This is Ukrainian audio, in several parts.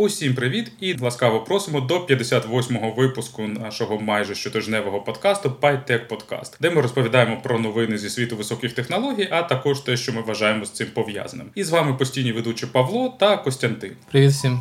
Усім привіт і ласкаво просимо до 58-го випуску нашого майже щотижневого подкасту PyTech Podcast, де ми розповідаємо про новини зі світу високих технологій, а також те, що ми вважаємо з цим пов'язаним. І з вами постійні ведучі Павло та Костянтин. Привіт всім.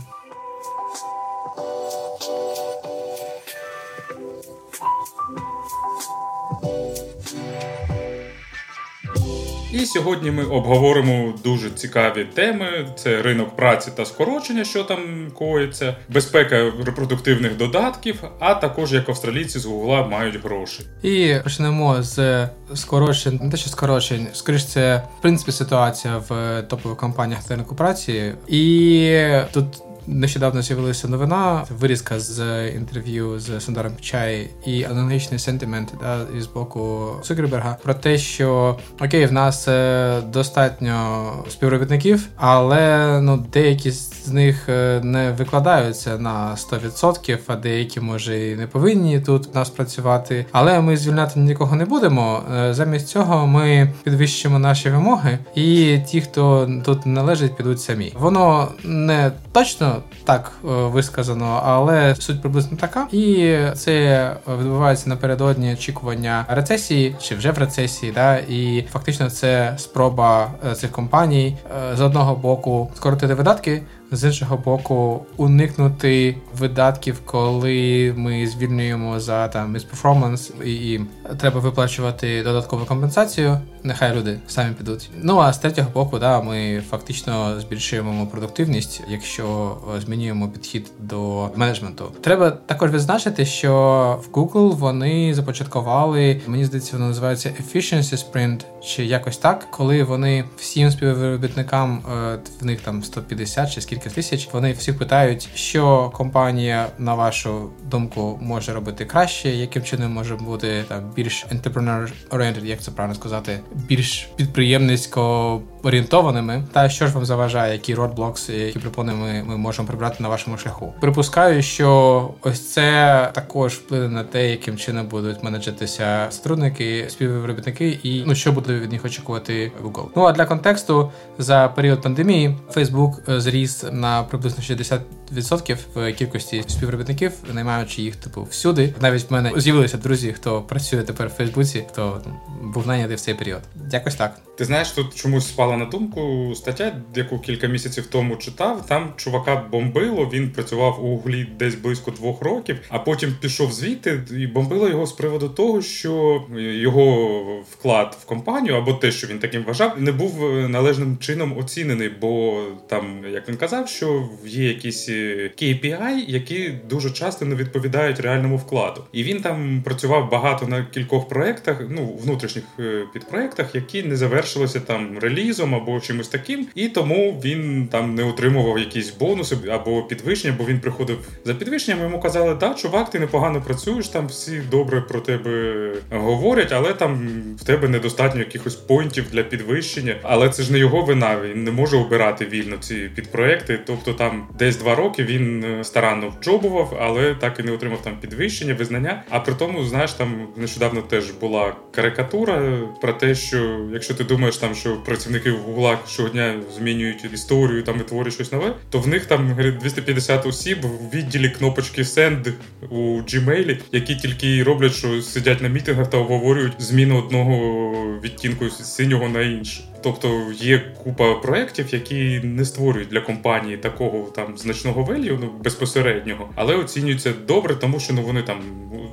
І сьогодні ми обговоримо дуже цікаві теми: це ринок праці та скорочення, що там коїться, безпека репродуктивних додатків, а також як австралійці з Гугла мають гроші. І почнемо з скорочень, не те, що скорочень, скоріш це в принципі ситуація в топових компаніях та ринку праці, і тут Нещодавно з'явилася новина, вирізка з інтерв'ю з Сандаром Пічай і аналогічний сентимент да, із боку Цукерберга про те, що окей, в нас е, достатньо співробітників, але ну деякі з них е, не викладаються на 100%, а деякі може і не повинні тут у нас працювати. Але ми звільняти нікого не будемо. Е, замість цього ми підвищимо наші вимоги, і ті, хто тут належить, підуть самі. Воно не точно так е, висказано, але суть приблизно така. І це відбувається напередодні очікування рецесії, чи вже в рецесії, да, і фактично це спроба цих компаній з одного боку скоротити видатки з іншого боку, уникнути видатків, коли ми звільнюємо за там перформанс і, і треба виплачувати додаткову компенсацію. Нехай люди самі підуть. Ну а з третього боку, да, ми фактично збільшуємо продуктивність, якщо змінюємо підхід до менеджменту. Треба також відзначити, що в Google вони започаткували, мені здається, воно називається Efficiency Sprint, чи якось так, коли вони всім співробітникам е, в них там 150 чи скільки кілька тисяч. Вони всі питають, що компанія, на вашу думку, може робити краще, яким чином може бути там більш entrepreneur-oriented, як це правильно сказати, більш підприємницько орієнтованими. Та що ж вам заважає, які roadblocks, які припони ми, ми можемо прибрати на вашому шляху. Припускаю, що ось це також вплине на те, яким чином будуть менеджитися сотрудники, співробітники, і ну що буде від них очікувати Google. Ну а для контексту за період пандемії Facebook е, зріс на приблизно 60% в кількості співробітників, наймаючи їх типу всюди. Навіть в мене з'явилися друзі, хто працює тепер в Фейсбуці, хто був найнятий в цей період. Якось так. Ти знаєш, тут чомусь спала на думку стаття, яку кілька місяців тому читав. Там чувака бомбило. Він працював у углі десь близько двох років, а потім пішов звідти і бомбило його з приводу того, що його вклад в компанію або те, що він таким вважав, не був належним чином оцінений, бо там, як він казав, що є якісь KPI, які дуже часто не відповідають реальному вкладу. І він там працював багато на кількох проектах, ну внутрішніх е, підпроектах, які не завершилися там релізом або чимось таким, і тому він там не отримував якісь бонуси або підвищення, бо він приходив за підвищенням. Йому казали, да, чувак, ти непогано працюєш, там всі добре про тебе говорять, але там в тебе недостатньо якихось поінтів для підвищення. Але це ж не його вина. Він не може обирати вільно ці підпроекти. Тобто там десь два роки він е, старанно вджобував, але так і не отримав там підвищення, визнання. А при тому, знаєш, там нещодавно теж була карикатура про те, що якщо ти думаєш там, що працівники в гуглах щодня змінюють історію там і щось нове, то в них там 250 осіб в відділі кнопочки Send у Gmail, які тільки роблять, що сидять на мітингах та обговорюють зміну одного відтінку синього на інший. Тобто є купа проєктів, які не створюють для компанії такого там значного велію, ну безпосереднього, але оцінюються добре, тому що ну вони там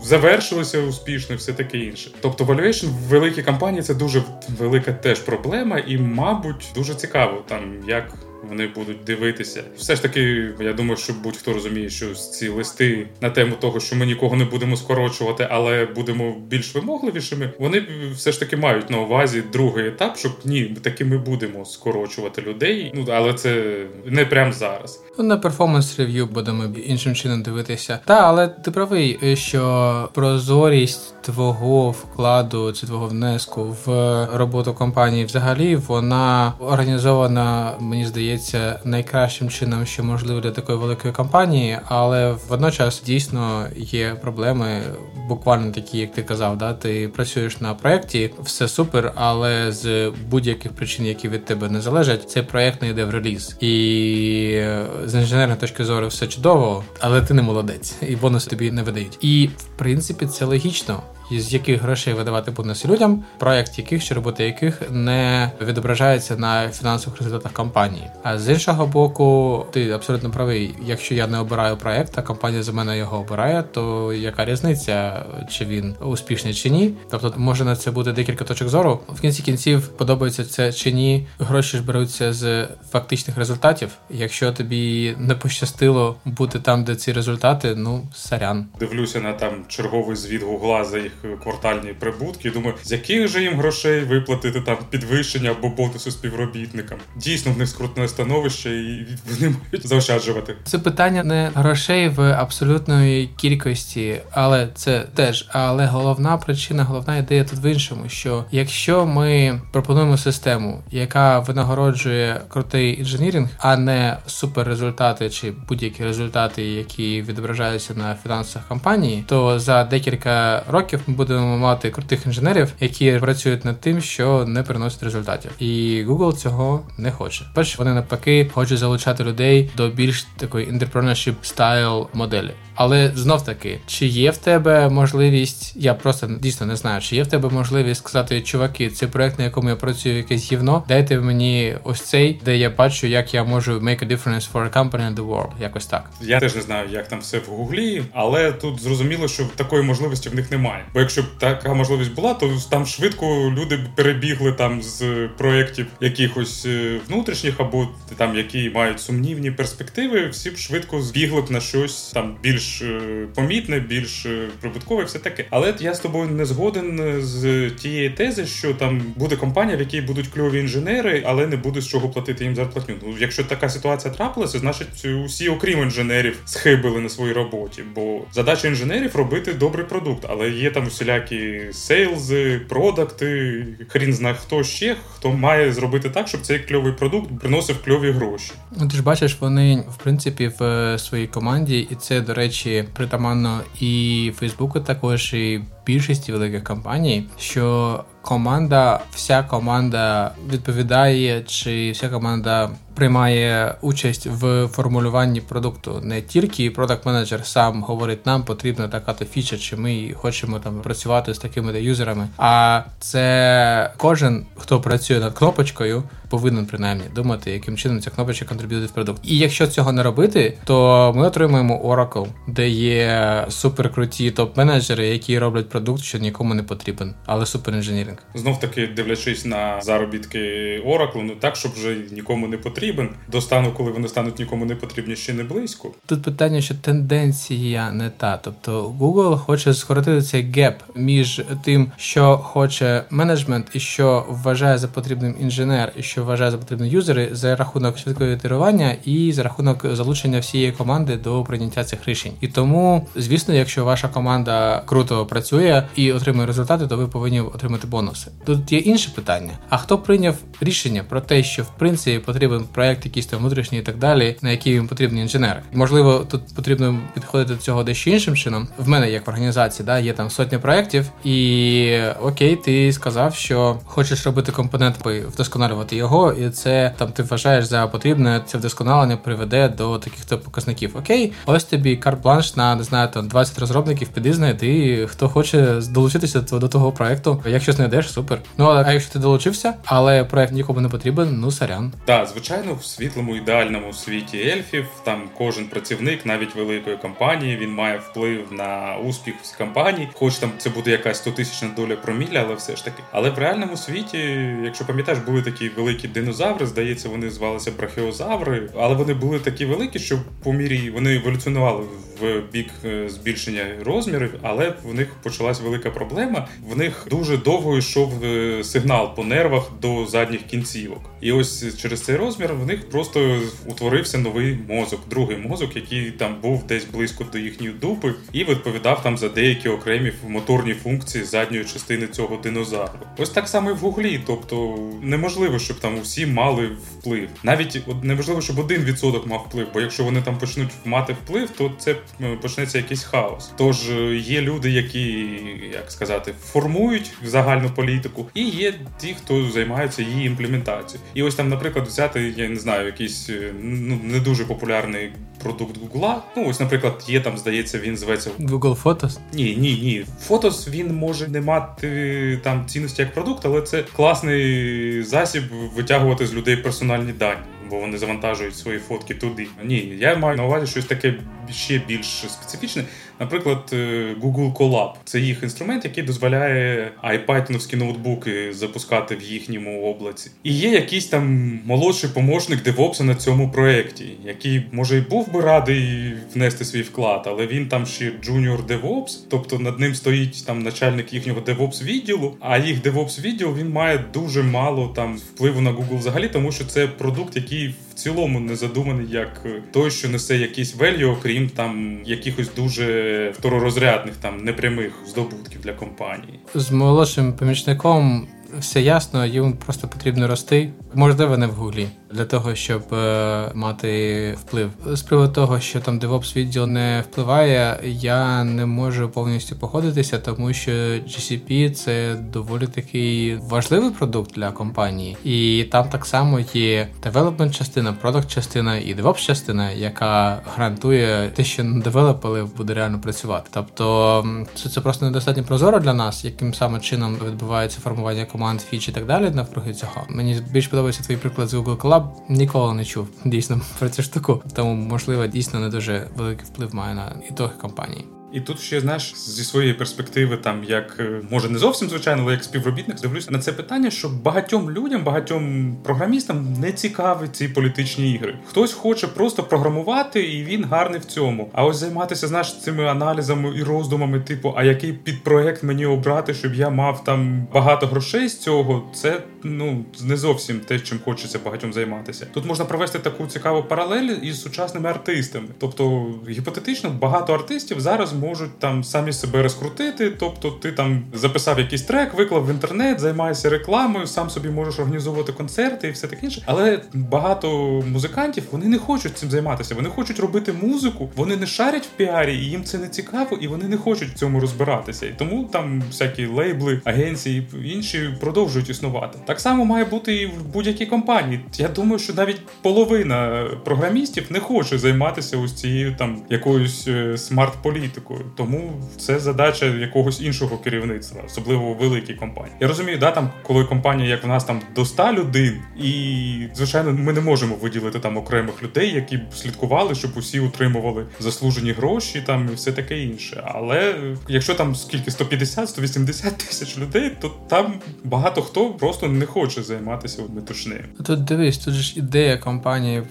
завершилися успішно, і все таке інше. Тобто, valuation в великій компанії це дуже велика теж проблема, і, мабуть, дуже цікаво там як вони будуть дивитися. Все ж таки, я думаю, що будь-хто розуміє, що ці листи на тему того, що ми нікого не будемо скорочувати, але будемо більш вимогливішими. Вони все ж таки мають на увазі другий етап, щоб ні, таки ми будемо скорочувати людей. Ну але це не прямо зараз. Ну, на перформанс рев'ю будемо іншим чином дивитися. Та, але ти правий, що прозорість твого вкладу чи твого внеску в роботу компанії взагалі вона організована, мені здається, найкращим чином, що можливо для такої великої компанії, але водночас дійсно є проблеми, буквально такі, як ти казав, да, ти працюєш на проєкті, все супер, але з будь-яких причин, які від тебе не залежать, цей проєкт не йде в реліз. І з інженерної точки зору все чудово, але ти не молодець, і бонуси тобі не видають. І в принципі це логічно із яких грошей видавати бонуси людям, проект яких чи роботи яких не відображається на фінансових результатах компанії. А з іншого боку, ти абсолютно правий. Якщо я не обираю проект, а компанія за мене його обирає, то яка різниця, чи він успішний чи ні? Тобто може на це бути декілька точок зору. В кінці кінців подобається це чи ні. Гроші ж беруться з фактичних результатів. Якщо тобі не пощастило бути там, де ці результати, ну сорян. Дивлюся на там черговий звіт гугла за їх квартальні прибутки. Думаю, з яких же їм грошей виплатити там підвищення або бонуси співробітникам. Дійсно, в них скрутне становище, і вони мають заощаджувати. Це питання не грошей в абсолютної кількості, але це теж. Але головна причина, головна ідея тут в іншому: що якщо ми пропонуємо систему, яка винагороджує крутий інженірінг, а не суперрезультати чи будь-які результати, які відображаються на фінансах компанії, то за декілька років будемо мати крутих інженерів, які працюють над тим, що не приносять результатів. І Google цього не хоче. Перше, вони навпаки хочуть залучати людей до більш такої entrepreneurship стайл моделі. Але знов таки, чи є в тебе можливість, я просто дійсно не знаю, чи є в тебе можливість сказати, чуваки, це проект, на якому я працюю, якесь гівно, дайте мені ось цей, де я бачу, як я можу make a difference for a company in the world. Якось так. Я теж не знаю, як там все в гуглі, але тут зрозуміло, що такої можливості в них немає. Бо якщо б така можливість була, то там швидко люди б перебігли там з проєктів якихось е, внутрішніх або там які мають сумнівні перспективи, всі б швидко збігли б на щось там більш е, помітне, більш е, прибуткове, все таке. Але я з тобою не згоден з тієї тези, що там буде компанія, в якій будуть кльові інженери, але не буде з чого платити їм зарплатню. Ну, якщо така ситуація трапилася, значить усі, окрім інженерів, схибили на своїй роботі. Бо задача інженерів робити добрий продукт, але є там усілякі сейлзи, продакти, хрін знає хто ще, хто має зробити так, щоб цей кльовий продукт приносив кльові гроші. Ну ти ж бачиш, вони в принципі в е, своїй команді, і це, до речі, притаманно і Фейсбуку, також і більшості великих компаній, що команда, вся команда відповідає, чи вся команда приймає участь в формулюванні продукту. Не тільки продакт менеджер сам говорить, нам потрібна така то фіча, чи ми хочемо там працювати з такими юзерами. А це кожен, хто працює над кнопочкою, повинен принаймні думати, яким чином ця кнопочка контриб'ютить в продукт. І якщо цього не робити, то ми отримуємо Oracle, де є суперкруті топ-менеджери, які роблять продукт, що нікому не потрібен, але суперінженіринг. Знов таки дивлячись на заробітки Oracle, ну так, щоб вже нікому не потрібен. До стану, коли вони стануть нікому не потрібні, ще не близько. Тут питання, що тенденція не та. Тобто Google хоче скоротити цей геп між тим, що хоче менеджмент, і що вважає за потрібним інженер, і що вважає за потрібним юзери за рахунок швидкого ітерування і за рахунок залучення всієї команди до прийняття цих рішень. І тому, звісно, якщо ваша команда круто працює і отримує результати, то ви повинні отримати бонуси. Тут є інше питання: а хто прийняв рішення про те, що в принципі потрібен проект, якийсь там внутрішній і так далі, на який їм потрібні інженери? Можливо, тут потрібно підходити до цього дещо іншим чином. В мене як в організації, да, є там сотні проєктів, і окей, ти сказав, що хочеш робити компонент, вдосконалювати його, і це там ти вважаєш за потрібне, це вдосконалення приведе до таких то показників. Окей, ось тобі карт-бланш на не знаю, там 20 розробників, піди знайди, хто хоче долучитися до того проекту. Якщо знайдеш, супер. Ну а якщо ти долучився, але проект нікому не потрібен, ну сорян. Так, звичайно, в світлому ідеальному світі ельфів там кожен працівник, навіть великої компанії, він має вплив на успіх компанії. Хоч там це буде якась 100 тисячна доля проміля, але все ж таки. Але в реальному світі, якщо пам'ятаєш, були такі великі великі динозаври. Здається, вони звалися брахіозаври, але вони були такі великі, що по мірі вони еволюціонували в бік е, збільшення розмірів, але в них почалась велика проблема. В них дуже довго йшов е, сигнал по нервах до задніх кінцівок. І ось через цей розмір в них просто утворився новий мозок, другий мозок, який там був десь близько до їхньої дупи, і відповідав там за деякі окремі моторні функції задньої частини цього динозавру. Ось так само і в гуглі, тобто неможливо, щоб там усі мали вплив. Навіть неможливо, щоб один відсоток мав вплив, бо якщо вони там почнуть мати вплив, то це почнеться якийсь хаос. Тож е, є люди, які як сказати, формують загальну політику, і є ті, хто займаються її імплементацією. І ось там, наприклад, взяти, я не знаю, якийсь е, ну не дуже популярний продукт Гугла. Ну ось, наприклад, є там, здається, він зветься Google Photos? Ні, ні, ні. Фотос він може не мати там цінності як продукт, але це класний засіб витягувати з людей персональні дані бо вони завантажують свої фотки туди. Ні, я маю на увазі щось таке ще більш специфічне. Наприклад, е, Google Colab. Це їх інструмент, який дозволяє iPython ноутбуки запускати в їхньому облаці. І є якийсь там молодший помощник девопса на цьому проєкті, який може і був би радий внести свій вклад, але він там ще junior DevOps, тобто над ним стоїть там начальник їхнього DevOps відділу, а їх DevOps відділ він має дуже мало там впливу на Google взагалі, тому що це продукт, який в цілому не задуманий як той, що несе якісь велью, окрім там якихось дуже второрозрядних там непрямих здобутків для компанії. З молодшим помічником все ясно, йому просто потрібно рости. Можливо, не в гуглі для того, щоб е, мати вплив. З приводу того, що там DevOps відділ не впливає, я не можу повністю походитися, тому що GCP це доволі такий важливий продукт для компанії, і там так само є development частина, продакт частина і DevOps частина, яка гарантує те, що девелопили буде реально працювати. Тобто це, це просто недостатньо прозоро для нас, яким саме чином відбувається формування команд, фіч і так далі навкруги цього. Мені більш подобається твій приклад з Google Collab, ніколи не чув дійсно про цю штуку. Тому, можливо, дійсно не дуже великий вплив має на ітоги компанії. І тут ще знаєш зі своєї перспективи, там як е, може не зовсім звичайно, але як співробітник дивлюся на це питання, що багатьом людям, багатьом програмістам не цікаві ці політичні ігри. Хтось хоче просто програмувати, і він гарний в цьому. А ось займатися знаєш, цими аналізами і роздумами, типу, а який підпроект мені обрати, щоб я мав там багато грошей з цього, це ну не зовсім те, чим хочеться багатьом займатися. Тут можна провести таку цікаву паралель із сучасними артистами. Тобто, гіпотетично, багато артистів зараз можуть там самі себе розкрутити. Тобто, ти там записав якийсь трек, виклав в інтернет, займаєшся рекламою, сам собі можеш організовувати концерти і все таке інше. Але багато музикантів вони не хочуть цим займатися. Вони хочуть робити музику, вони не шарять в піарі, і їм це не цікаво, і вони не хочуть в цьому розбиратися. І тому там всякі лейбли, агенції і інші продовжують існувати. Так само має бути і в будь-якій компанії. Я думаю, що навіть половина програмістів не хоче займатися ось цією там якоюсь е, смарт-політикою. Тому це задача якогось іншого керівництва, особливо великій компанії. Я розумію, да, там, коли компанія, як в нас там до 100 людей, і звичайно, ми не можемо виділити там окремих людей, які б слідкували, щоб усі утримували заслужені гроші, там і все таке інше. Але якщо там скільки 150-180 тисяч людей, то там багато хто просто не хоче займатися метушнею. Тут дивись, тут ж ідея компанії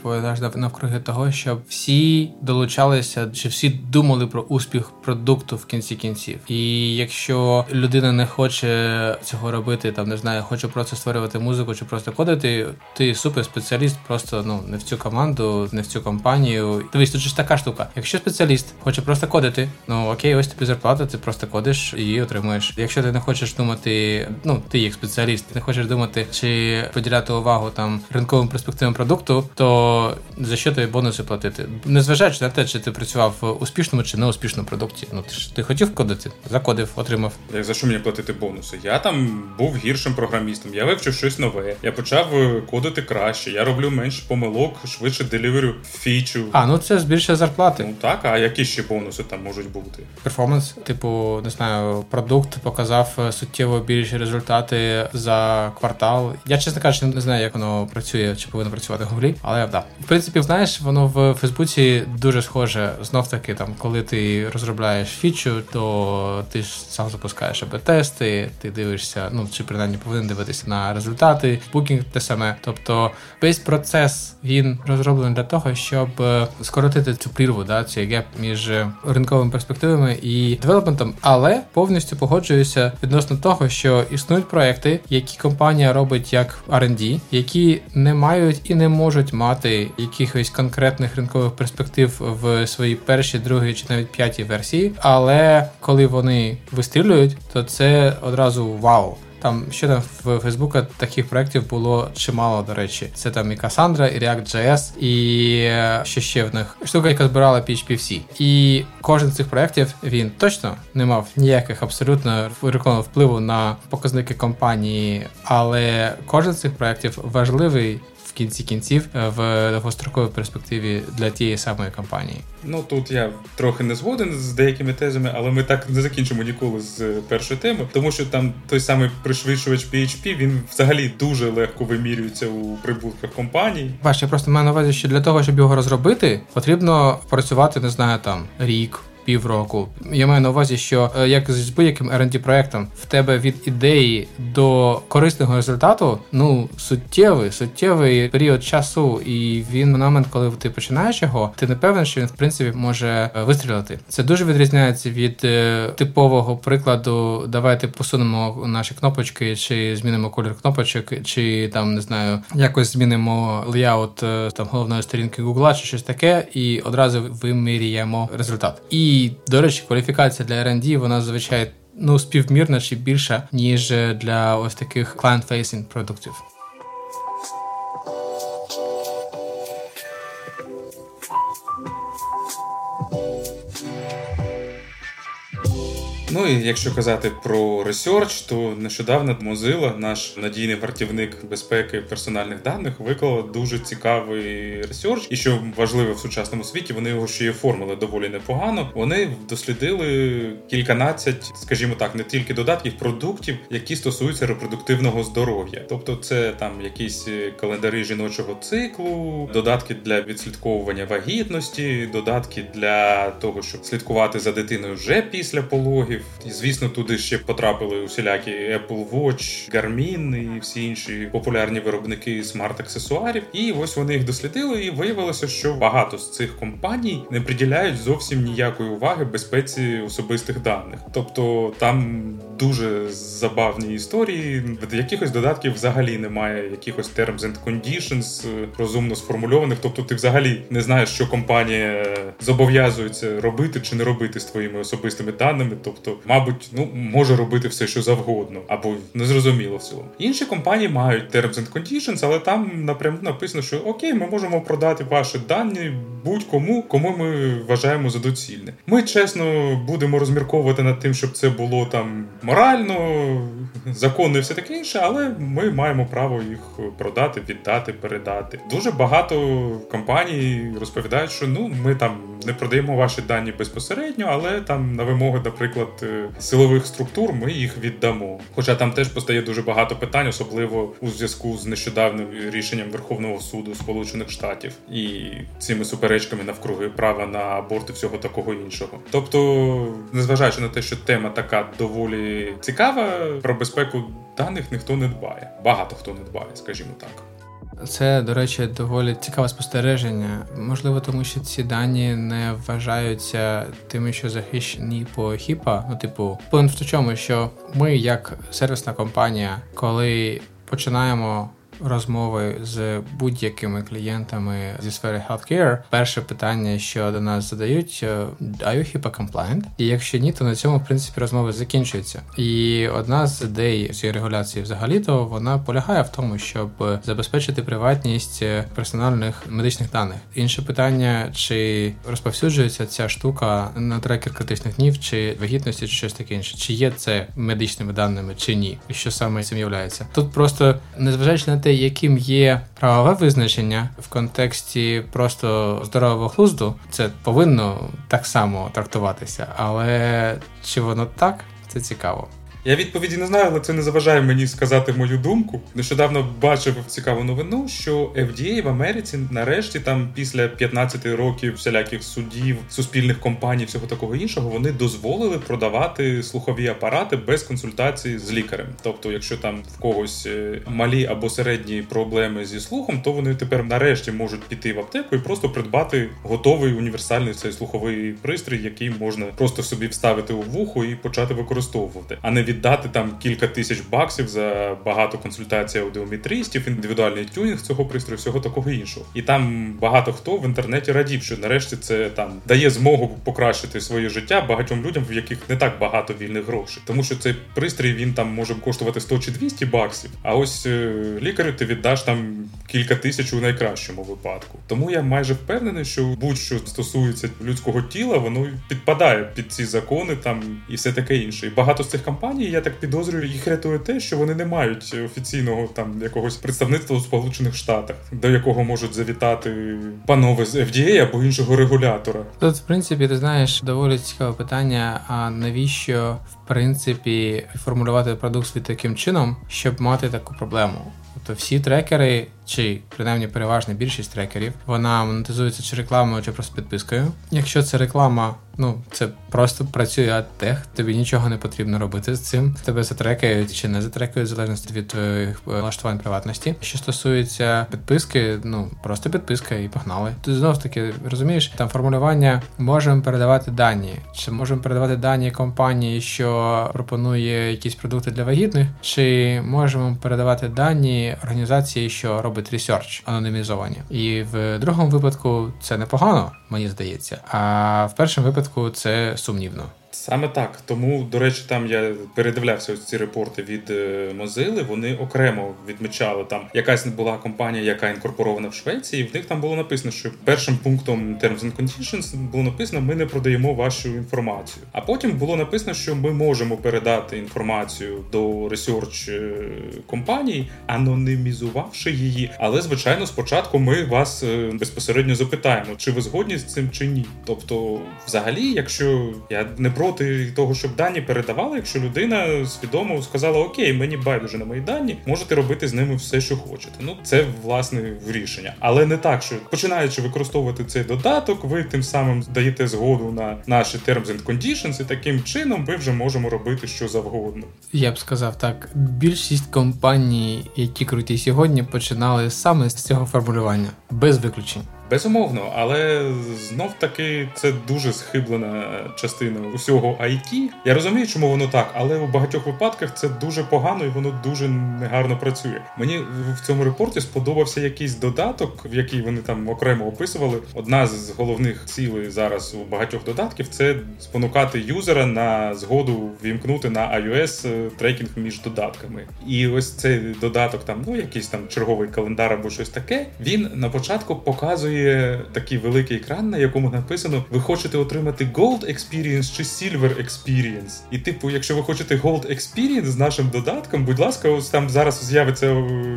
навкруги того, щоб всі долучалися, чи всі думали про успіх продукту в кінці кінців. І якщо людина не хоче цього робити, там не знаю, хоче просто створювати музику чи просто кодити, ти супер спеціаліст, просто ну не в цю команду, не в цю компанію. Дивись, тут ж така штука. Якщо спеціаліст хоче просто кодити, ну окей, ось тобі зарплата, ти просто кодиш і отримуєш. Якщо ти не хочеш думати, ну ти як спеціаліст, не хочеш думати чи поділяти увагу там ринковим перспективам продукту, то за що тобі бонуси платити? Незважаючи на те, чи ти працював в успішному чи неуспішному продукті. Ну ти ж ти хотів кодити, закодив, отримав. Як за що мені платити бонуси? Я там був гіршим програмістом, я вивчив щось нове. Я почав е, кодити краще, я роблю менше помилок, швидше деліверю фічу. А, ну це збільшує зарплати. Ну так, а які ще бонуси там можуть бути? Перформанс, типу, не знаю, продукт показав суттєво більші результати за квартал полтора. Я чесно кажучи, не знаю, як воно працює чи повинно працювати в гуглі, але да. В принципі, знаєш, воно в Фейсбуці дуже схоже. Знов таки, там, коли ти розробляєш фічу, то ти ж сам запускаєш AB тести, ти дивишся, ну чи принаймні повинен дивитися на результати, Booking те саме. Тобто весь процес він розроблений для того, щоб е, скоротити цю прірву, да, цей gap між ринковими перспективами і девелопментом, але повністю погоджуюся відносно того, що існують проекти, які компанія робить як R&D, які не мають і не можуть мати якихось конкретних ринкових перспектив в своїй першій, другій чи навіть п'ятій версії. Але коли вони вистрілюють, то це одразу вау. Там ще там в Фейсбука таких проєктів було чимало, до речі. Це там і Cassandra, і React.js, і е, що ще в них штука, яка збирала PHP всі. І кожен з цих проєктів він точно не мав ніяких абсолютно рекламного впливу на показники компанії, але кожен з цих проєктів важливий в кінці кінців е, в довгостроковій перспективі для тієї самої компанії. Ну тут я трохи не згоден з деякими тезами, але ми так не закінчимо ніколи з першої теми, тому що там той самий пришвидшувач PHP, він взагалі дуже легко вимірюється у прибутках компаній. Бач, я просто маю на увазі, що для того, щоб його розробити, потрібно працювати, не знаю, там рік півроку. Я маю на увазі, що е, як з будь-яким rd проектом в тебе від ідеї до корисного результату ну суттєвий, суттєвий період часу, і він момент, коли ти починаєш його, ти не певен, що він в принципі може е, вистрілити. Це дуже відрізняється від е, типового прикладу. Давайте посунемо наші кнопочки, чи змінимо колір кнопочок, чи там не знаю, якось змінимо леяут там головної сторінки Google, чи щось таке, і одразу виміряємо результат. І і, до речі, кваліфікація для R&D, вона зазвичай ну співмірна чи більша, ніж для ось таких client-facing продуктів. Ну і якщо казати про research, то нещодавно Mozilla, наш надійний вартівник безпеки персональних даних, виклала дуже цікавий research. І що важливо в сучасному світі, вони його ще й оформили доволі непогано. Вони дослідили кільканадцять, скажімо так, не тільки додатків, продуктів, які стосуються репродуктивного здоров'я. Тобто, це там якісь календарі жіночого циклу, додатки для відслідковування вагітності, додатки для того, щоб слідкувати за дитиною вже після пологів. І, звісно, туди ще потрапили усілякі Apple Watch, Garmin і всі інші популярні виробники смарт-аксесуарів. І ось вони їх дослідили, і виявилося, що багато з цих компаній не приділяють зовсім ніякої уваги безпеці особистих даних. Тобто там дуже забавні історії. Якихось додатків взагалі немає якихось terms and conditions розумно сформульованих. Тобто, ти взагалі не знаєш, що компанія зобов'язується робити чи не робити з твоїми особистими даними. Мабуть, ну може робити все, що завгодно, або незрозуміло в цілому. Інші компанії мають terms and conditions, але там напряму написано, що окей, ми можемо продати ваші дані будь-кому, кому ми вважаємо за доцільне. Ми чесно будемо розмірковувати над тим, щоб це було там морально, законно і все таке інше, але ми маємо право їх продати, віддати, передати. Дуже багато компаній розповідають, що ну ми там не продаємо ваші дані безпосередньо, але там на вимоги, наприклад, е, силових структур ми їх віддамо. Хоча там теж постає дуже багато питань, особливо у зв'язку з нещодавним рішенням Верховного суду Сполучених Штатів і цими суперечками навкруги права на аборт і всього такого іншого. Тобто, незважаючи на те, що тема така доволі цікава, про безпеку даних ніхто не дбає. Багато хто не дбає, скажімо так. Це, до речі, доволі цікаве спостереження. Можливо, тому що ці дані не вважаються тими, що захищені по хіпа. Ну, типу, point в чому, що ми, як сервісна компанія, коли починаємо розмови з будь-якими клієнтами зі сфери healthcare, перше питання, що до нас задають, е, are you HIPAA compliant? І якщо ні, то на цьому в принципі розмови закінчуються. І одна з ідей цієї регуляції, взагалі, то вона полягає в тому, щоб забезпечити приватність персональних медичних даних. Інше питання, чи розповсюджується ця штука на трекер критичних днів, чи вагітності, чи щось таке інше, чи є це медичними даними, чи ні, і що саме цим являється. Тут просто незважаючи на те, яким є правове визначення в контексті просто здорового глузду, це повинно так само трактуватися, але чи воно так? Це цікаво. Я відповіді не знаю, але це не заважає мені сказати мою думку. Нещодавно бачив цікаву новину, що FDA в Америці нарешті там після 15 років всіляких судів, суспільних компаній, всього такого іншого, вони дозволили продавати слухові апарати без консультації з лікарем. Тобто, якщо там в когось е, малі або середні проблеми зі слухом, то вони тепер нарешті можуть піти в аптеку і просто придбати готовий універсальний цей слуховий пристрій, який можна просто собі вставити у вухо і почати використовувати, а не віддати там кілька тисяч баксів за багато консультацій аудіометристів, індивідуальний тюнінг цього пристрою, всього такого іншого. І там багато хто в інтернеті радів, що нарешті це там дає змогу покращити своє життя багатьом людям, в яких не так багато вільних грошей, тому що цей пристрій він там може коштувати 100 чи 200 баксів. А ось е, лікарю ти віддаш там кілька тисяч у найкращому випадку. Тому я майже впевнений, що будь-що стосується людського тіла, воно підпадає під ці закони там і все таке інше. І багато з цих компаній, я так підозрюю, їх рятує те, що вони не мають офіційного там якогось представництва у Сполучених Штатах, до якого можуть завітати панове з FDA або іншого регулятора. Тут, в принципі, ти знаєш, доволі цікаве питання. А навіщо в принципі формулювати продукт свій таким чином, щоб мати таку проблему? Тобто всі трекери чи принаймні переважна більшість трекерів, вона монетизується чи рекламою, чи просто підпискою. Якщо це реклама, ну це просто працює адтех, тобі нічого не потрібно робити з цим. Тебе затрекають чи не затрекають, в залежності від твоїх е, налаштувань приватності. Що стосується підписки, ну просто підписка і погнали. Ти знов таки розумієш, там формулювання можемо передавати дані, чи можемо передавати дані компанії, що пропонує якісь продукти для вагітних, чи можемо передавати дані організації, що робить research анонімізовані. І в другому випадку це непогано, мені здається. А в першому випадку це сумнівно. Саме так. Тому, до речі, там я передивлявся ось ці репорти від Mozilla, е, Вони окремо відмічали там якась була компанія, яка інкорпорована в Швеції. і В них там було написано, що першим пунктом Terms and Conditions було написано: ми не продаємо вашу інформацію. А потім було написано, що ми можемо передати інформацію до research компаній, анонімізувавши її. Але звичайно, спочатку ми вас е, безпосередньо запитаємо, чи ви згодні з цим чи ні. Тобто, взагалі, якщо я не про проти того, щоб дані передавали, якщо людина свідомо сказала Окей, мені байдуже на мої дані, можете робити з ними все, що хочете. Ну це власне рішення, але не так, що починаючи використовувати цей додаток, ви тим самим даєте згоду на наші terms and conditions, і таким чином ми вже можемо робити що завгодно. Я б сказав так: більшість компаній, які круті сьогодні, починали саме з цього формулювання без виключень. Безумовно, але знов таки це дуже схиблена частина усього IT. Я розумію, чому воно так, але у багатьох випадках це дуже погано і воно дуже негарно працює. Мені в цьому репорті сподобався якийсь додаток, в який вони там окремо описували. Одна з головних цілей зараз у багатьох додатків це спонукати юзера на згоду вімкнути на iOS е, трекінг між додатками. І ось цей додаток, там ну якийсь там черговий календар або щось таке. Він на початку показує такий великий екран, на якому написано: ви хочете отримати Gold Experience чи Silver Experience. І, типу, якщо ви хочете Gold Experience з нашим додатком, будь ласка, ось там зараз з'явиться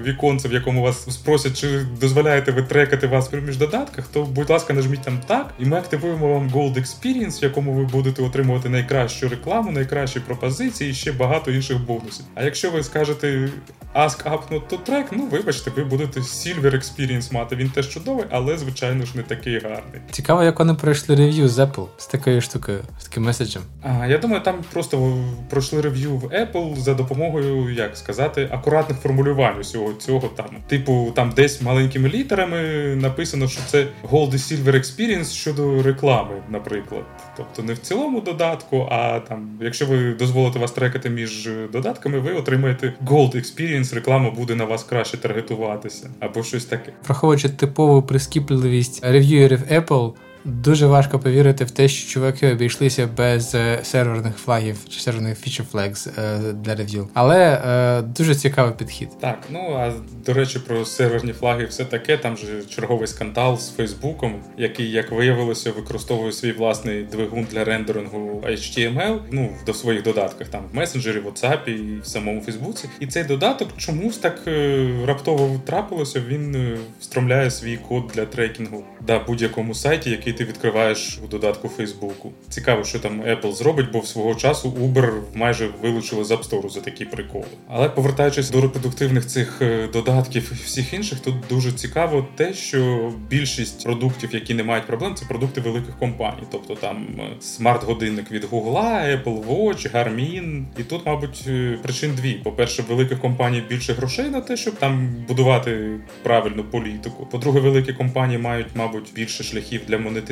віконце, в якому вас спросять, чи дозволяєте ви трекати вас між додатках, то, будь ласка, нажміть там так, і ми активуємо вам Gold Experience, в якому ви будете отримувати найкращу рекламу, найкращі пропозиції і ще багато інших бонусів. А якщо ви скажете Ask Up Not to Track, ну вибачте, ви будете Silver Experience мати. Він теж чудовий, але звичайно ж не такий гарний. Цікаво, як вони пройшли рев'ю з Apple з такою штукою, з таким меседжем. А я думаю, там просто пройшли рев'ю в Apple за допомогою, як сказати, акуратних формулювань усього цього там. Типу, там десь маленькими літерами написано, що це Gold і Silver Experience щодо реклами, наприклад. Тобто не в цілому додатку, а там, якщо ви дозволите вас трекати між додатками, ви отримаєте Gold Experience, реклама буде на вас краще таргетуватися, або щось таке. Враховуючи типову прискіпливість рев'юєрів Apple Дуже важко повірити в те, що чуваки обійшлися без е, серверних флагів чи серверних flags е, для рев'ю. Але е, дуже цікавий підхід. Так, ну а до речі, про серверні флаги, все таке. Там же черговий скандал з Фейсбуком, який, як виявилося, використовує свій власний двигун для рендерингу HTML, ну до своїх додатках там в месенджері, WhatsApp і в самому Фейсбуці. І цей додаток чомусь так раптово трапилося. Він встромляє свій код для трекінгу на будь-якому сайті, який ти відкриваєш у додатку Фейсбуку. Цікаво, що там Apple зробить, бо в свого часу Uber майже вилучили з App Store за такі приколи. Але повертаючись до репродуктивних цих е, додатків і всіх інших, тут дуже цікаво те, що більшість продуктів, які не мають проблем, це продукти великих компаній. Тобто там е, смарт-годинник від Google, Apple Watch, Garmin. І тут, мабуть, е, причин дві: по-перше, великих компаній більше грошей на те, щоб там будувати правильну політику. По-друге, великі компанії мають, мабуть, більше шляхів для монетизації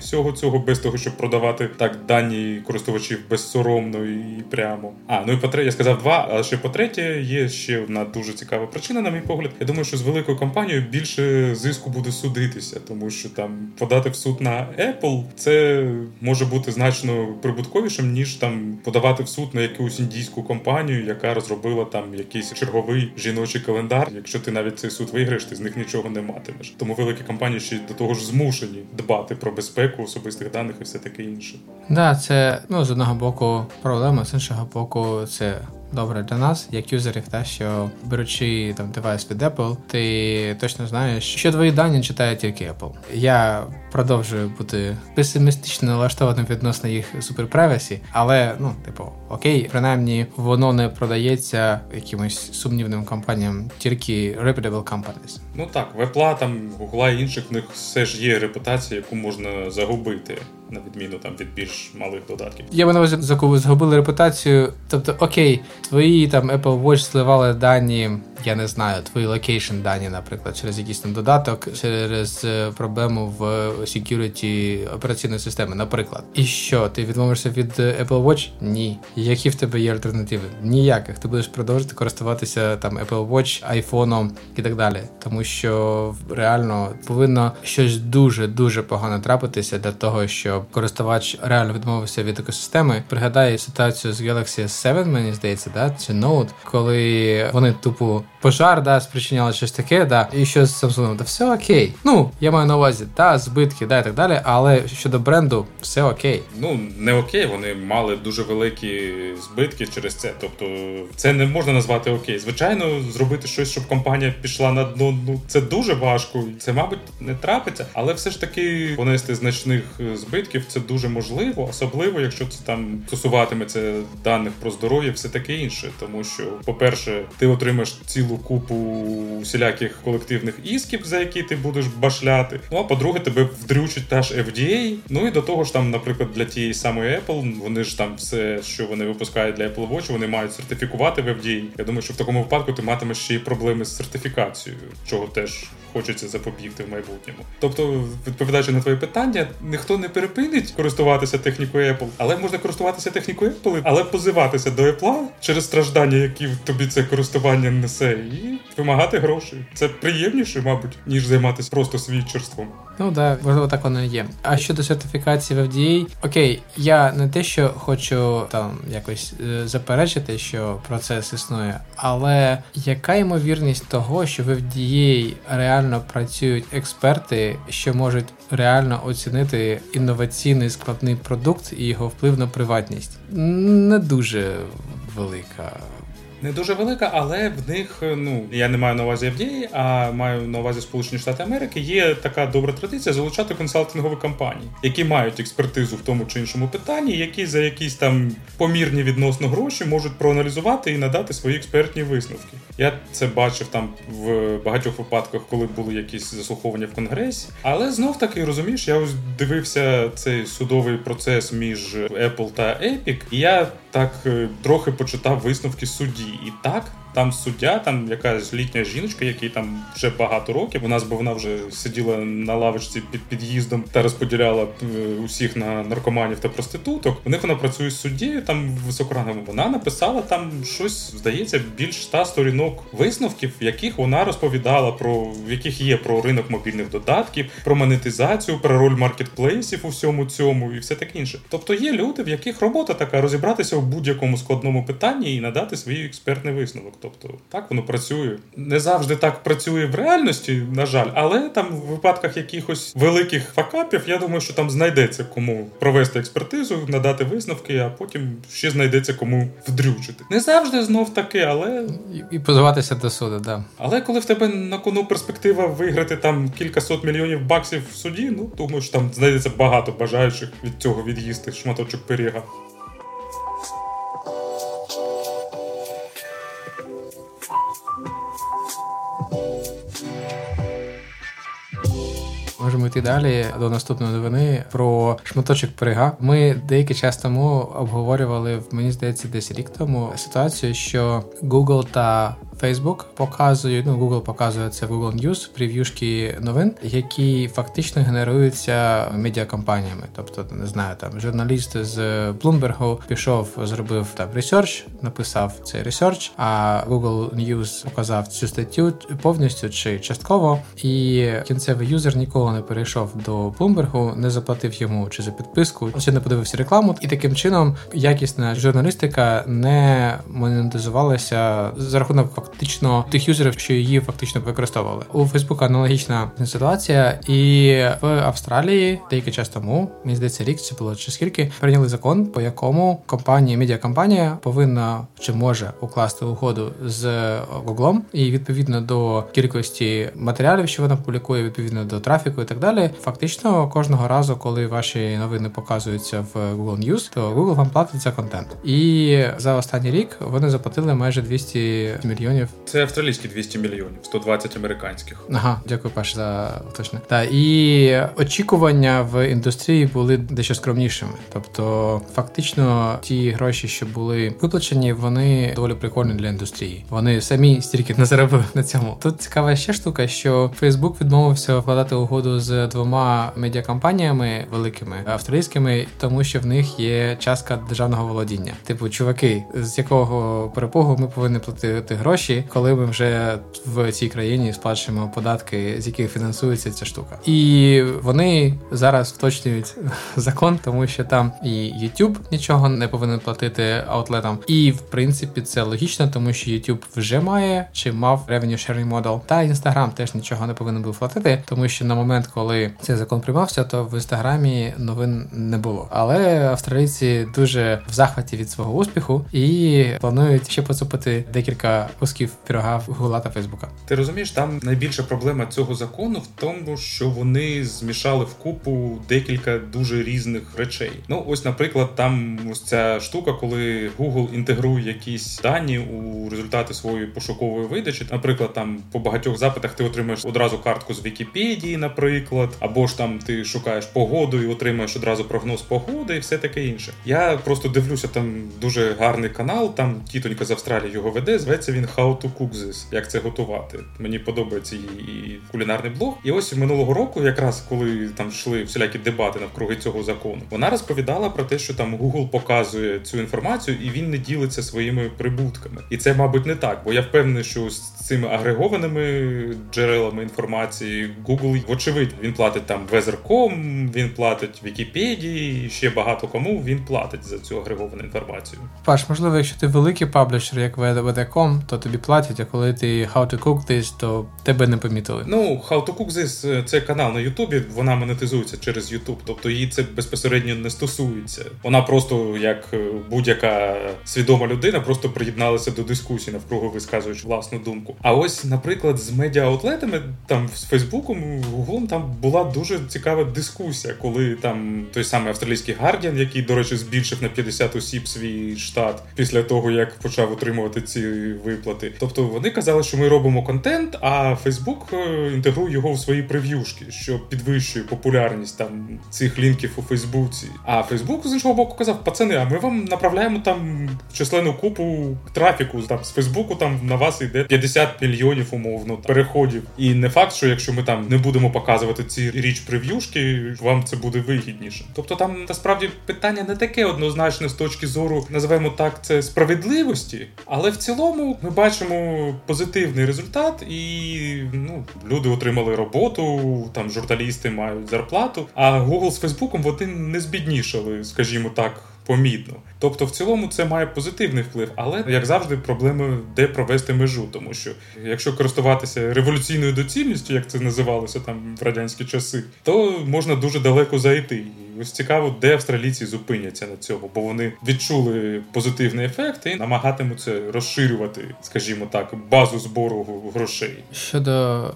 всього цього, без того, щоб продавати так дані користувачів безсоромно і прямо. А ну і по третє, я сказав два. А ще по третє, є ще одна дуже цікава причина, на мій погляд. Я думаю, що з великою компанією більше зиску буде судитися, тому що там подати в суд на Apple це може бути значно прибутковішим, ніж там подавати в суд на якусь індійську компанію, яка розробила там якийсь черговий жіночий календар. Якщо ти навіть цей суд виграєш, ти з них нічого не матимеш. Тому великі компанії ще до того ж змушені дбати про безпеку особистих даних і все таке інше. Да, це ну з одного боку проблема, з іншого боку, це добре для нас, як юзерів, та що беручи там девайс від Apple, ти точно знаєш, що твої дані читає тільки Apple. Я продовжую бути песимістично налаштованим відносно їх суперпревесі, але ну, типу, окей, принаймні воно не продається якимось сумнівним компаніям, тільки reputable companies. Ну так, в Apple, там, Google інших в них все ж є репутація, яку можна загубити на відміну там від більш малих додатків. Я маю на увазі згубили репутацію. Тобто, окей, твої там Apple Watch сливали дані, я не знаю, твої location дані, наприклад, через якийсь там додаток, через е, проблему в security операційної системи, наприклад. І що, ти відмовишся від Apple Watch? Ні. Які в тебе є альтернативи? Ніяких. Ти будеш продовжувати користуватися там Apple Watch, айфоном і так далі. Тому що реально повинно щось дуже дуже погано трапитися для того, щоб користувач реально відмовився від екосистеми. Пригадаю ситуацію з Galaxy S7, мені здається, да, чи Note, коли вони тупо пожар, да, спричиняли щось таке, да, і що з Samsung, да все окей. Ну, я маю на увазі, да, збитки, да, і так далі, але щодо бренду, все окей. Ну, не окей, вони мали дуже великі збитки через це. Тобто, це не можна назвати окей. Звичайно, зробити щось, щоб компанія пішла на дно, ну це дуже важко. Це, мабуть, не трапиться, але все ж таки понести значних збитків це дуже можливо, особливо, якщо це там стосуватиметься даних про здоров'я, все таке інше. Тому що, по-перше, ти отримаєш цілу купу всіляких колективних ісків, за які ти будеш башляти. Ну а по-друге, тебе вдрючить та ж FDA. Ну і до того ж, там, наприклад, для тієї самої Apple, вони ж там все, що вони випускають для Apple Watch, вони мають сертифікувати в FDA. Я думаю, що в такому випадку ти матимеш ще й проблеми з сертифікацією, чого теж хочеться запобігти в майбутньому. Тобто, відповідаючи на твоє питання, ніхто не перепинить користуватися технікою Apple, але можна користуватися технікою Apple, але позиватися до Apple через страждання, які тобі це користування несе, і вимагати грошей. Це приємніше, мабуть, ніж займатися просто свідчерством. Ну да, можливо, так воно є. А щодо сертифікації в FDA, окей, я не те, що хочу там якось е, заперечити, що процес існує, але яка ймовірність того, що в FDA реально працюють експерти, що можуть реально оцінити інноваційний складний продукт і його вплив на приватність? Не дуже велика. Не дуже велика, але в них, ну я не маю на увазі FDA, а маю на увазі Сполучені Штати Америки. Є така добра традиція залучати консалтингові компанії, які мають експертизу в тому чи іншому питанні, які за якісь там помірні відносно гроші можуть проаналізувати і надати свої експертні висновки. Я це бачив там в багатьох випадках, коли були якісь заслуховування в конгресі. Але знов таки розумієш, я ось дивився цей судовий процес між Apple та Epic, і я так е, трохи почитав висновки судді. І так там суддя, там якась літня жіночка, якій там вже багато років. У нас бо вона вже сиділа на лавочці під під'їздом та розподіляла е, усіх на наркоманів та проституток. У них вона працює з суддєю, там високорангово. Вона написала там щось, здається, більш ста сторінок висновків, в яких вона розповідала про в яких є про ринок мобільних додатків, про монетизацію, про роль маркетплейсів у всьому цьому і все таке інше. Тобто є люди, в яких робота така розібратися в будь-якому складному питанні і надати свій експертний висновок. Тобто так воно працює. Не завжди так працює в реальності, на жаль, але там в випадках якихось великих факапів, я думаю, що там знайдеться кому провести експертизу, надати висновки, а потім ще знайдеться кому вдрючити. Не завжди знов таки, але і, і позиватися до суду, да. Але коли в тебе на кону перспектива виграти там кількасот мільйонів баксів в суді, ну думаю, що там знайдеться багато бажаючих від цього від'їсти шматочок пиріга. Можемо йти далі до наступної новини про шматочок пирига. Ми деякий час тому обговорювали мені здається, десь рік тому ситуацію, що Google та Facebook показує, ну Google показує це в Google News, прев'юшки новин, які фактично генеруються медіакомпаніями. Тобто, не знаю, там журналіст з Bloomberg пішов, зробив там research, написав цей research, а Google News показав цю статтю повністю чи частково, і кінцевий юзер ніколи не перейшов до Bloomberg, не заплатив йому чи за підписку, чи не подивився рекламу, і таким чином якісна журналістика не монетизувалася за рахунок фактично тих юзерів, що її фактично використовували. У Фейсбука аналогічна ситуація, і в Австралії деякий час тому мені здається, рік це було чи скільки прийняли закон, по якому компанія медіакомпанія повинна чи може укласти угоду з Гуглом, і відповідно до кількості матеріалів, що вона публікує, відповідно до трафіку і так далі. Фактично, кожного разу, коли ваші новини показуються в Google News, то Google вам платить за контент. І за останній рік вони заплатили майже 200 мільйонів. Це австралійські 200 мільйонів, 120 американських. Ага, дякую, Паш, за точне. Та і очікування в індустрії були дещо скромнішими. Тобто, фактично, ті гроші, що були виплачені, вони доволі прикольні для індустрії. Вони самі стільки не заробили на цьому. Тут цікава ще штука, що Facebook відмовився вкладати угоду з двома медіакомпаніями великими австралійськими, тому що в них є частка державного володіння. Типу, чуваки, з якого перепогу ми повинні платити гроші, коли ми вже в цій країні сплачуємо податки, з яких фінансується ця штука. І вони зараз вточнюють закон, тому що там і YouTube нічого не повинен платити аутлетам. І в принципі це логічно, тому що YouTube вже має чи мав revenue sharing model, та Instagram теж нічого не повинен був платити, тому що на момент, коли цей закон приймався, то в інстаграмі новин не було. Але австралійці дуже в захваті від свого успіху і планують ще поцупити декілька кусків пірога Гугла та Фейсбука. Ти розумієш, там найбільша проблема цього закону в тому, що вони змішали в купу декілька дуже різних речей. Ну, ось, наприклад, там ось ця штука, коли Google інтегрує якісь дані у результати своєї пошукової видачі. Наприклад, там по багатьох запитах ти отримаєш одразу картку з Вікіпедії, наприклад, або ж там ти шукаєш погоду і отримаєш одразу прогноз погоди, і все таке інше. Я просто дивлюся, там дуже гарний канал. Там тітонька з Австралії його веде. Зветься він How to cook this, як це готувати. Мені подобається її кулінарний блог. І ось минулого року, якраз коли там йшли всілякі дебати навкруги цього закону, вона розповідала про те, що там Google показує цю інформацію і він не ділиться своїми прибутками. І це, мабуть, не так, бо я впевнений, що з цими агрегованими джерелами інформації Google, вочевидь, він платить там Weather.com, він платить Вікіпедії, ще багато кому він платить за цю агреговану інформацію. Паш, можливо, якщо ти великий паблішер, як VD.com, то тобі платять, а коли ти How to Cook This, то тебе не помітили. Ну, How to Cook This – це канал на Ютубі, вона монетизується через Ютуб, тобто її це безпосередньо не стосується. Вона просто, як е, будь-яка свідома людина, просто приєдналася до дискусії навкруги, висказуючи власну думку. А ось, наприклад, з медіа-аутлетами, там з Фейсбуком, Гуглом, там була дуже цікава дискусія, коли там той самий австралійський Гардіан, який, до речі, збільшив на 50 осіб свій штат після того, як почав отримувати ці виплати. Тобто вони казали, що ми робимо контент, а Фейсбук інтегрує його в свої прев'юшки, що підвищує популярність там цих лінків у Фейсбуці. А Фейсбук з іншого боку казав: пацани, а ми вам направляємо там численну купу трафіку. Там з Фейсбуку там на вас йде 50 мільйонів умовно переходів. І не факт, що якщо ми там не будемо показувати ці річ прев'юшки, вам це буде вигідніше. Тобто там насправді питання не таке однозначне з точки зору, називаємо так, це справедливості, але в цілому ми бачимо позитивний результат, і ну, люди отримали роботу, там журналісти мають зарплату. А Google з Фейсбуком вони не збіднішали, скажімо так помітно. Тобто, в цілому це має позитивний вплив, але як завжди, проблеми де провести межу, тому що якщо користуватися революційною доцільністю, як це називалося там в радянські часи, то можна дуже далеко зайти. І ось цікаво, де австралійці зупиняться на цьому, бо вони відчули позитивний ефект і намагатимуться розширювати, скажімо так, базу збору грошей. Щодо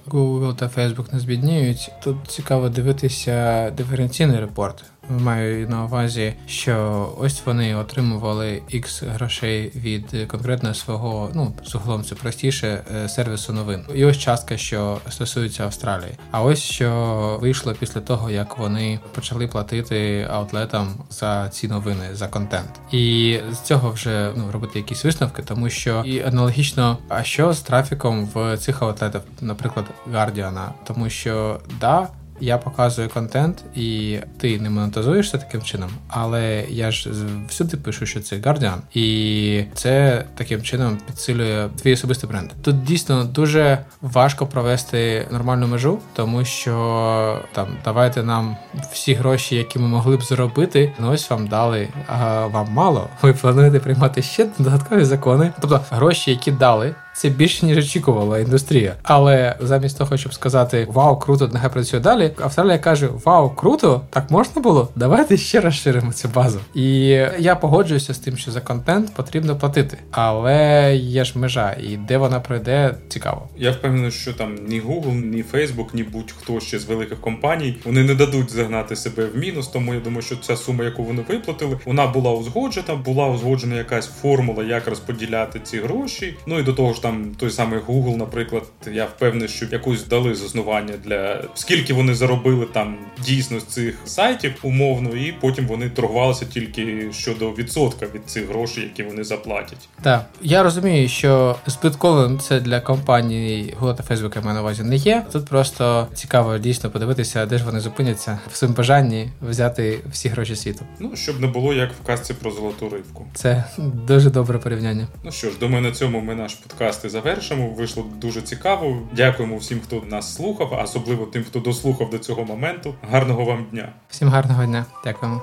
Google та Facebook не збідніють, тут цікаво дивитися диференційний репорт. Маю на увазі, що ось вони отримували X грошей від конкретно свого, ну загалом це простіше е, сервісу новин. І ось частка, що стосується Австралії. А ось що вийшло після того, як вони почали платити аутлетам за ці новини за контент, і з цього вже ну робити якісь висновки, тому що і аналогічно, а що з трафіком в цих аутлетах, наприклад, Guardian, тому що да я показую контент, і ти не монетизуєшся таким чином, але я ж всюди пишу, що це Guardian, і це таким чином підсилює твій особистий бренд. Тут дійсно дуже важко провести нормальну межу, тому що там давайте нам всі гроші, які ми могли б заробити, ну ось вам дали, а вам мало. Ви плануєте приймати ще додаткові закони, тобто гроші, які дали це більше ніж очікувала індустрія. Але замість того, щоб сказати Вау, круто, нехай працює далі. Австралія каже: Вау, круто, так можна було? Давайте ще розширимо цю базу. І я погоджуюся з тим, що за контент потрібно платити, але є ж межа, і де вона пройде, цікаво. Я впевнений, що там ні Google, ні Facebook, ні будь-хто ще з великих компаній вони не дадуть загнати себе в мінус. Тому я думаю, що ця сума, яку вони виплатили, вона була узгоджена, була узгоджена якась формула, як розподіляти ці гроші. Ну і до того ж там той самий Google, наприклад, я впевнений, що якусь дали заснування для скільки вони заробили там дійсно з цих сайтів умовно, і потім вони торгувалися тільки щодо відсотка від цих грошей, які вони заплатять. Так, я розумію, що збитковим це для компаній Google та Facebook, я маю на увазі не є. Тут просто цікаво дійсно подивитися, де ж вони зупиняться в своєму бажанні взяти всі гроші світу. Ну щоб не було як в казці про золоту рибку. Це дуже добре порівняння. Ну що ж, думаю, на цьому ми наш подкаст подкасти завершимо. Вийшло дуже цікаво. Дякуємо всім, хто нас слухав, а особливо тим, хто дослухав до цього моменту. Гарного вам дня! Всім гарного дня, дякуємо.